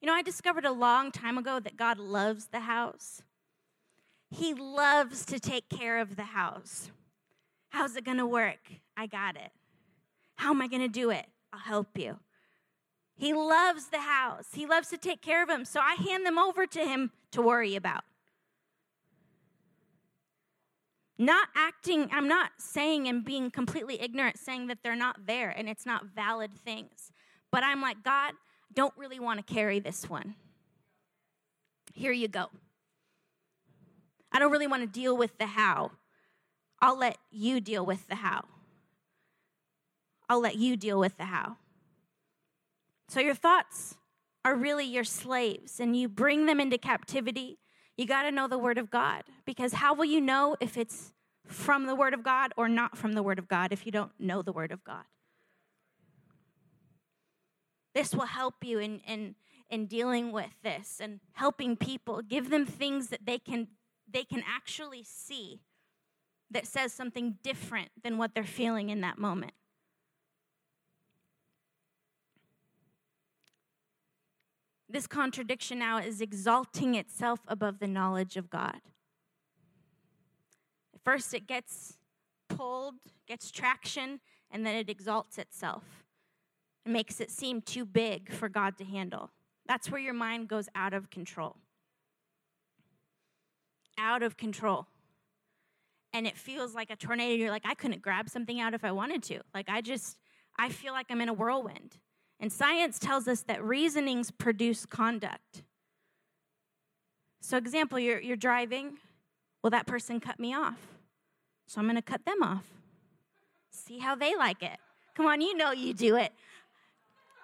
You know, I discovered a long time ago that God loves the house. He loves to take care of the house. How's it going to work? I got it. How am I going to do it? I'll help you. He loves the house. He loves to take care of them. So I hand them over to him to worry about. Not acting, I'm not saying and being completely ignorant, saying that they're not there and it's not valid things. But I'm like, God, don't really want to carry this one. Here you go. I don't really want to deal with the how. I'll let you deal with the how. I'll let you deal with the how. So your thoughts are really your slaves, and you bring them into captivity. You got to know the Word of God because how will you know if it's from the Word of God or not from the Word of God if you don't know the Word of God? This will help you in, in, in dealing with this and helping people. Give them things that they can, they can actually see that says something different than what they're feeling in that moment. This contradiction now is exalting itself above the knowledge of God. First, it gets pulled, gets traction, and then it exalts itself. It makes it seem too big for God to handle. That's where your mind goes out of control. Out of control. And it feels like a tornado. You're like, I couldn't grab something out if I wanted to. Like, I just, I feel like I'm in a whirlwind. And science tells us that reasonings produce conduct. So, example, you're, you're driving. Well, that person cut me off. So I'm going to cut them off. See how they like it. Come on, you know you do it.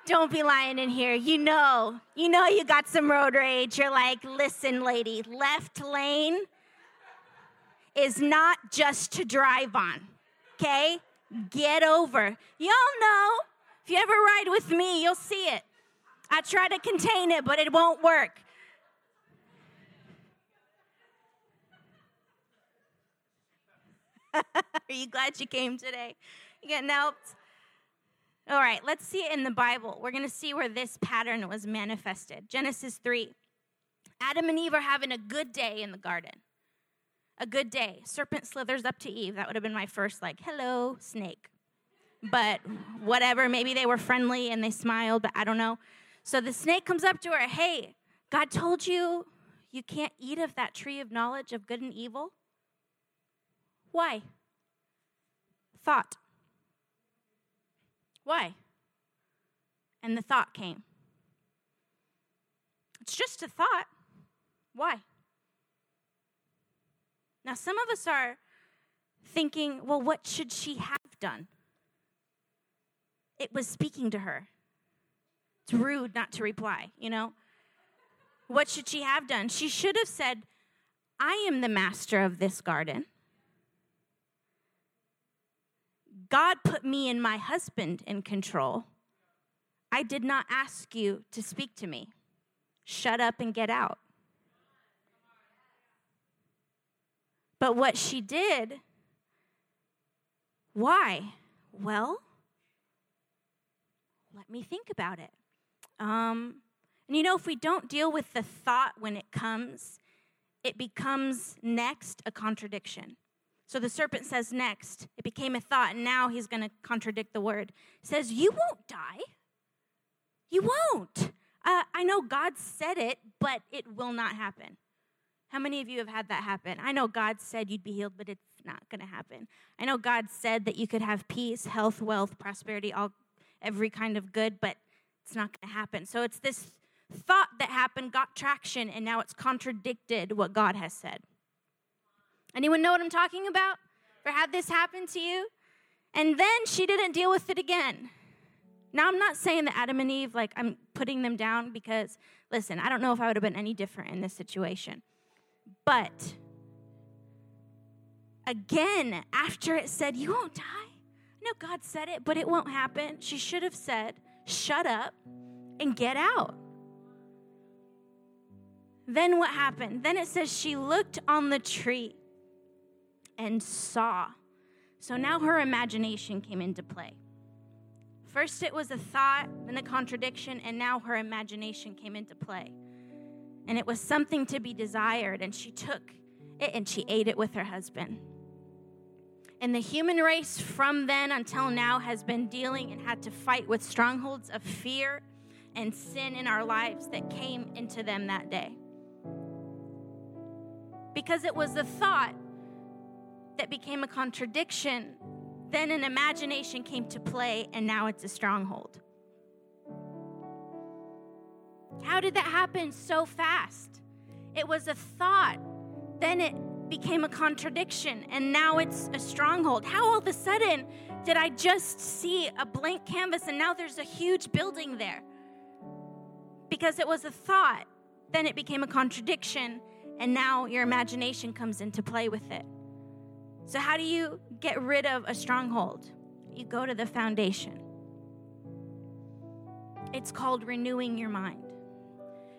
Don't be lying in here. You know, you know you got some road rage. You're like, listen, lady, left lane is not just to drive on, okay? Get over. Y'all know, if you ever ride with me, you'll see it. I try to contain it, but it won't work. (laughs) Are you glad you came today? You getting helped? All right, let's see it in the Bible. We're going to see where this pattern was manifested. Genesis 3. Adam and Eve are having a good day in the garden. A good day. Serpent slithers up to Eve. That would have been my first, like, hello, snake. But whatever, maybe they were friendly and they smiled, but I don't know. So the snake comes up to her, hey, God told you you can't eat of that tree of knowledge of good and evil. Why? Thought. Why? And the thought came. It's just a thought. Why? Now, some of us are thinking, well, what should she have done? It was speaking to her. It's rude not to reply, you know? What should she have done? She should have said, I am the master of this garden. God put me and my husband in control. I did not ask you to speak to me. Shut up and get out. But what she did, why? Well, let me think about it. Um, and you know, if we don't deal with the thought when it comes, it becomes next a contradiction. So the serpent says next, it became a thought, and now he's going to contradict the word. He says, You won't die. You won't. Uh, I know God said it, but it will not happen. How many of you have had that happen? I know God said you'd be healed, but it's not going to happen. I know God said that you could have peace, health, wealth, prosperity, all every kind of good, but it's not going to happen. So it's this thought that happened, got traction, and now it's contradicted what God has said. Anyone know what I'm talking about? Or had this happen to you? And then she didn't deal with it again. Now, I'm not saying that Adam and Eve, like, I'm putting them down because, listen, I don't know if I would have been any different in this situation. But again, after it said, You won't die, Know God said it, but it won't happen. She should have said, Shut up and get out. Then what happened? Then it says she looked on the tree and saw. So now her imagination came into play. First, it was a thought, then a contradiction, and now her imagination came into play. And it was something to be desired, and she took it and she ate it with her husband. And the human race from then until now has been dealing and had to fight with strongholds of fear and sin in our lives that came into them that day. Because it was a thought that became a contradiction then an imagination came to play, and now it's a stronghold. How did that happen so fast? It was a thought, then it became a contradiction, and now it's a stronghold. How all of a sudden did I just see a blank canvas and now there's a huge building there? Because it was a thought, then it became a contradiction, and now your imagination comes into play with it. So, how do you get rid of a stronghold? You go to the foundation. It's called renewing your mind.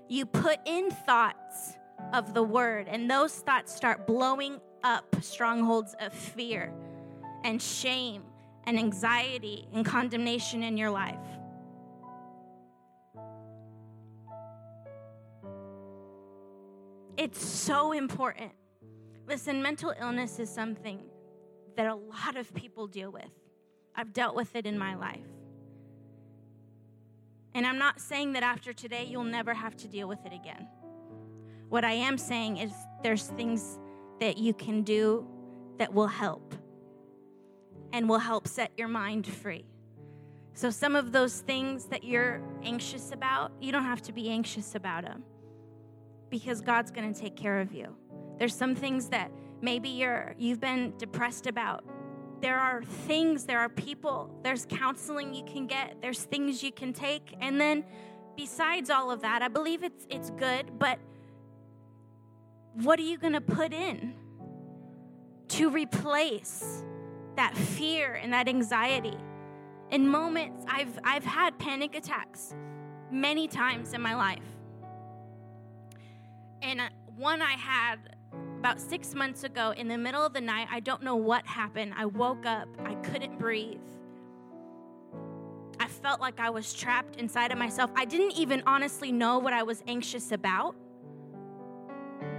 You put in thoughts of the word, and those thoughts start blowing up strongholds of fear and shame and anxiety and condemnation in your life. It's so important Listen, mental illness is something that a lot of people deal with. I've dealt with it in my life. And I'm not saying that after today you'll never have to deal with it again. What I am saying is there's things that you can do that will help and will help set your mind free. So, some of those things that you're anxious about, you don't have to be anxious about them because God's going to take care of you. There's some things that maybe you're you've been depressed about. There are things, there are people, there's counseling you can get, there's things you can take. And then besides all of that, I believe it's it's good, but what are you going to put in to replace that fear and that anxiety? In moments I've I've had panic attacks many times in my life. And uh, one I had about six months ago, in the middle of the night, I don't know what happened. I woke up, I couldn't breathe. I felt like I was trapped inside of myself. I didn't even honestly know what I was anxious about,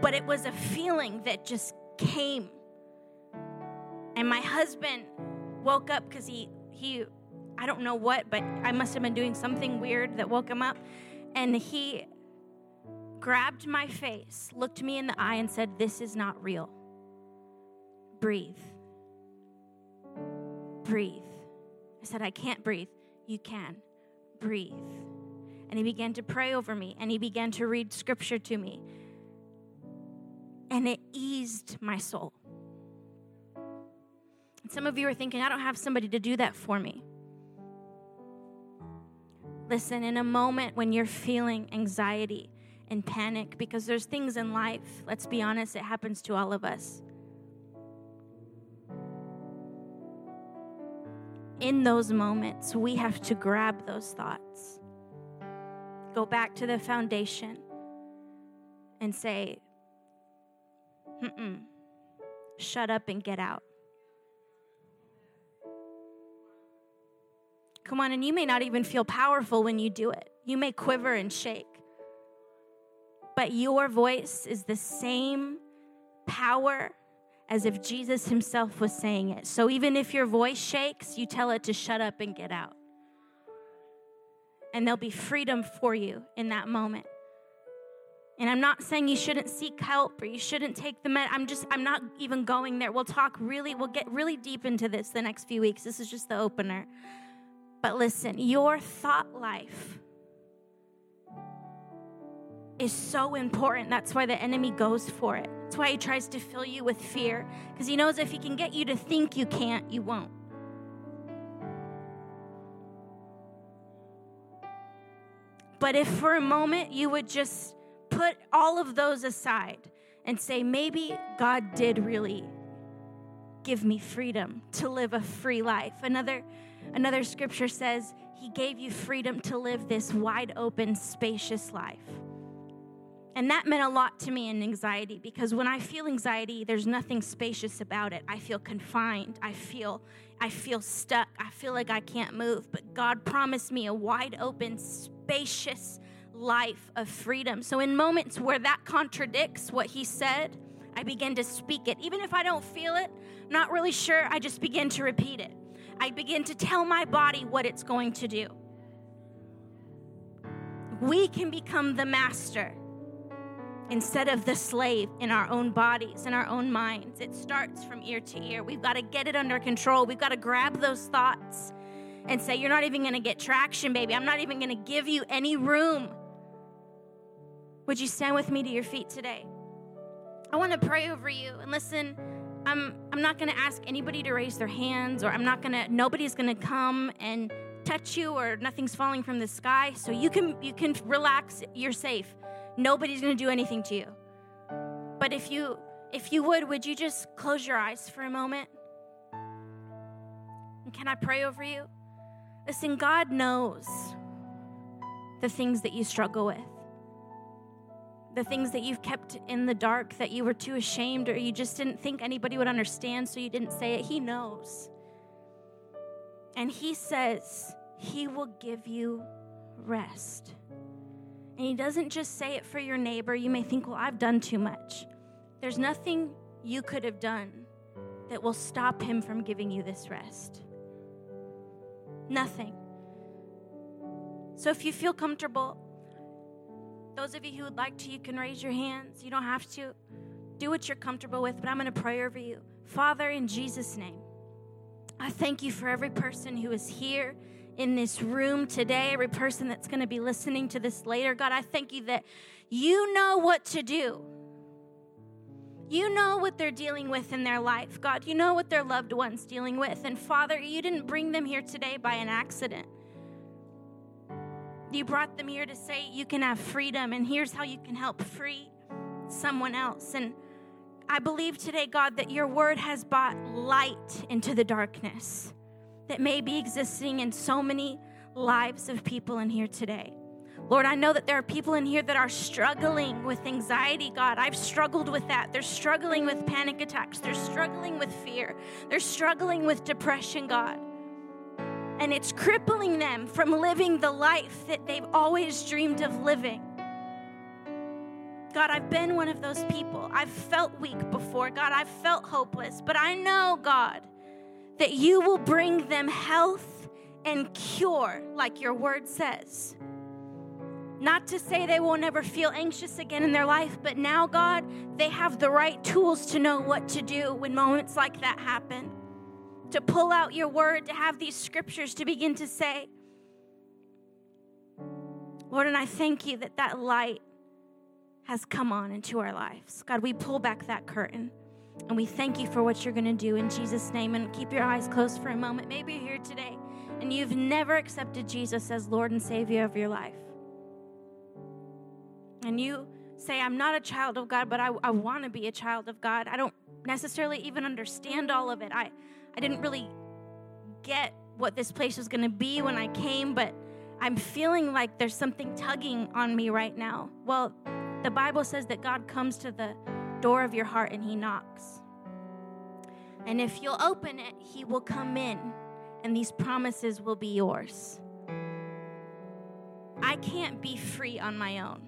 but it was a feeling that just came. And my husband woke up because he, he, I don't know what, but I must have been doing something weird that woke him up. And he grabbed my face, looked me in the eye, and said, This is not real. Breathe. Breathe. I said, I can't breathe. You can. Breathe. And he began to pray over me and he began to read scripture to me. And it eased my soul. And some of you are thinking, I don't have somebody to do that for me. Listen, in a moment when you're feeling anxiety, and panic because there's things in life, let's be honest, it happens to all of us. In those moments, we have to grab those thoughts, go back to the foundation, and say, Mm-mm, shut up and get out. Come on, and you may not even feel powerful when you do it. You may quiver and shake but your voice is the same power as if Jesus himself was saying it. So even if your voice shakes, you tell it to shut up and get out. And there'll be freedom for you in that moment. And I'm not saying you shouldn't seek help or you shouldn't take the med. I'm just, I'm not even going there. We'll talk really, we'll get really deep into this the next few weeks. This is just the opener. But listen, your thought life is so important. That's why the enemy goes for it. That's why he tries to fill you with fear, because he knows if he can get you to think you can't, you won't. But if for a moment you would just put all of those aside and say, maybe God did really give me freedom to live a free life. Another, another scripture says, He gave you freedom to live this wide open, spacious life. And that meant a lot to me in anxiety because when I feel anxiety, there's nothing spacious about it. I feel confined. I feel I feel stuck. I feel like I can't move. But God promised me a wide open, spacious life of freedom. So in moments where that contradicts what he said, I begin to speak it. Even if I don't feel it, I'm not really sure, I just begin to repeat it. I begin to tell my body what it's going to do. We can become the master instead of the slave in our own bodies, in our own minds. It starts from ear to ear. We've got to get it under control. We've got to grab those thoughts and say, You're not even going to get traction, baby. I'm not even going to give you any room. Would you stand with me to your feet today? I want to pray over you. And listen, I'm, I'm not going to ask anybody to raise their hands, or I'm not going to, nobody's going to come and touch you, or nothing's falling from the sky. So you can, you can relax. You're safe. Nobody's going to do anything to you. But if you, if you would, would you just close your eyes for a moment? And can I pray over you? Listen, God knows the things that you struggle with the things that you've kept in the dark that you were too ashamed or you just didn't think anybody would understand, so you didn't say it. He knows. And He says He will give you rest. And He doesn't just say it for your neighbor. You may think, well, I've done too much. There's nothing you could have done that will stop Him from giving you this rest. Nothing. So if you feel comfortable, those of you who would like to, you can raise your hands. You don't have to. Do what you're comfortable with, but I'm going to pray over you. Father, in Jesus' name, I thank you for every person who is here in this room today, every person that's going to be listening to this later. God, I thank you that you know what to do. You know what they're dealing with in their life. God, you know what their loved ones dealing with. And Father, you didn't bring them here today by an accident. You brought them here to say you can have freedom, and here's how you can help free someone else. And I believe today, God, that your word has brought light into the darkness that may be existing in so many lives of people in here today. Lord, I know that there are people in here that are struggling with anxiety, God. I've struggled with that. They're struggling with panic attacks. They're struggling with fear. They're struggling with depression, God and it's crippling them from living the life that they've always dreamed of living. God, I've been one of those people. I've felt weak before. God, I've felt hopeless. But I know, God, that you will bring them health and cure, like your word says. Not to say they will never feel anxious again in their life, but now, God, they have the right tools to know what to do when moments like that happen to pull out your word, to have these scriptures to begin to say. Lord, and I thank you that that light has come on into our lives. God, we pull back that curtain and we thank you for what you're going to do in Jesus' name. And keep your eyes closed for a moment. Maybe you're here today and you've never accepted Jesus as Lord and Savior of your life. And you say, I'm not a child of God, but I, I want to be a child of God. I don't necessarily even understand all of it. I, I didn't really get what this place was going to be when I came, but I'm feeling like there's something tugging on me right now. Well, the Bible says that God comes to the door of your heart and he knocks. And if you'll open it, he will come in and these promises will be yours. I can't be free on my own,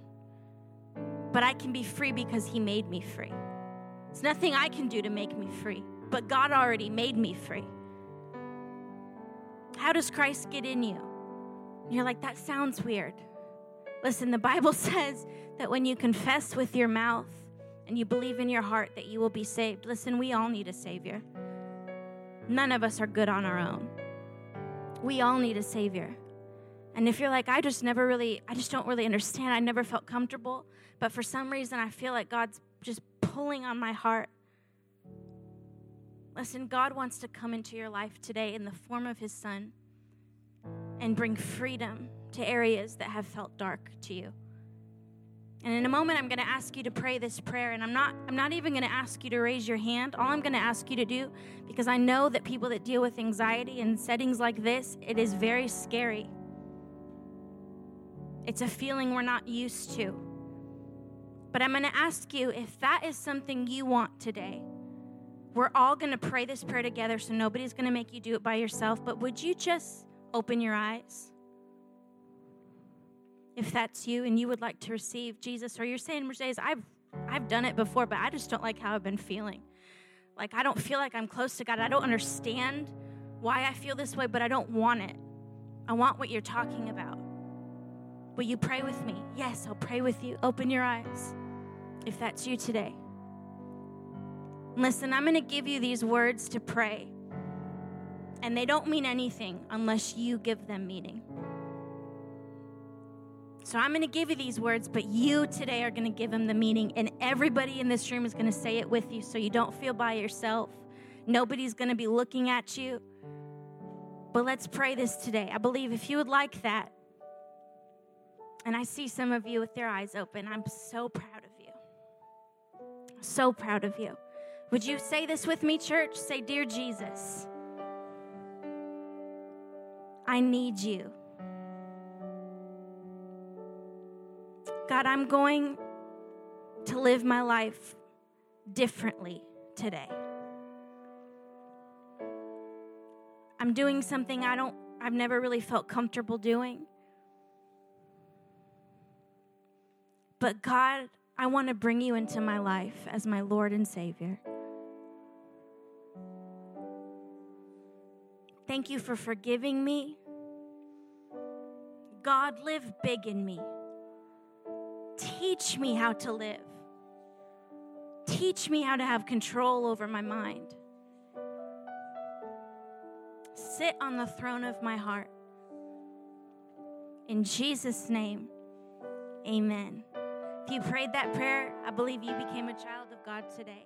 but I can be free because he made me free. It's nothing I can do to make me free but God already made me free. How does Christ get in you? you're like, that sounds weird. Listen, the Bible (laughs) says that when you confess with your mouth and you believe in your heart that you will be saved. Listen, we all need a Savior. None of us are good on our own. We all need a Savior. And if you're like, I just never really, I just don't really understand, I never felt comfortable, but for some reason I feel like God's just pulling on my heart Listen, God wants to come into your life today in the form of His Son and bring freedom to areas that have felt dark to you. And in a moment I'm going to ask you to pray this prayer and I'm not I'm not even going to ask you to raise your hand. All I'm going to ask you to do because I know that people that deal with anxiety in settings like this, it is very scary. It's a feeling we're not used to. But I'm going to ask you if that is something you want today. We're all going to pray this prayer together, so nobody's going to make you do it by yourself. But would you just open your eyes? If that's you and you would like to receive Jesus, or you're saying, Mercedes, I've, I've done it before, but I just don't like how I've been feeling. Like, I don't feel like I'm close to God. I don't understand why I feel this way, but I don't want it. I want what you're talking about. Will you pray with me? Yes, I'll pray with you. Open your eyes if that's you today. Listen, I'm going to give you these words to pray, and they don't mean anything unless you give them meaning. So I'm going to give you these words, but you today are going to give them the meaning, and everybody in this room is going to say it with you so you don't feel by yourself. Nobody's going to be looking at you. But let's pray this today. I believe if you would like that, and I see some of you with your eyes open, I'm so proud of you. So proud of you. Would you say this with me, church? Say, Dear Jesus, I need you. God, I'm going to live my life differently today. I'm doing something I don't I've never really felt comfortable doing. But God, I want to bring you into my life as my Lord and Savior. Thank you for forgiving me. God, live big in me. Teach me how to live. Teach me how to have control over my mind. Sit on the throne of my heart. In Jesus' name, amen. If you prayed that prayer, I believe you became a child of God today.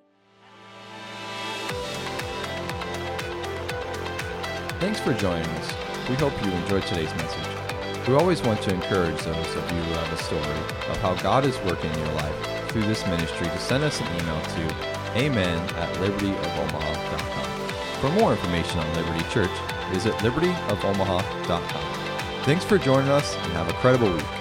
Thanks for joining us. We hope you enjoyed today's message. We always want to encourage those of you who have a story of how God is working in your life through this ministry to send us an email to amen at libertyofomaha.com. For more information on Liberty Church, visit libertyofomaha.com. Thanks for joining us and have a credible week.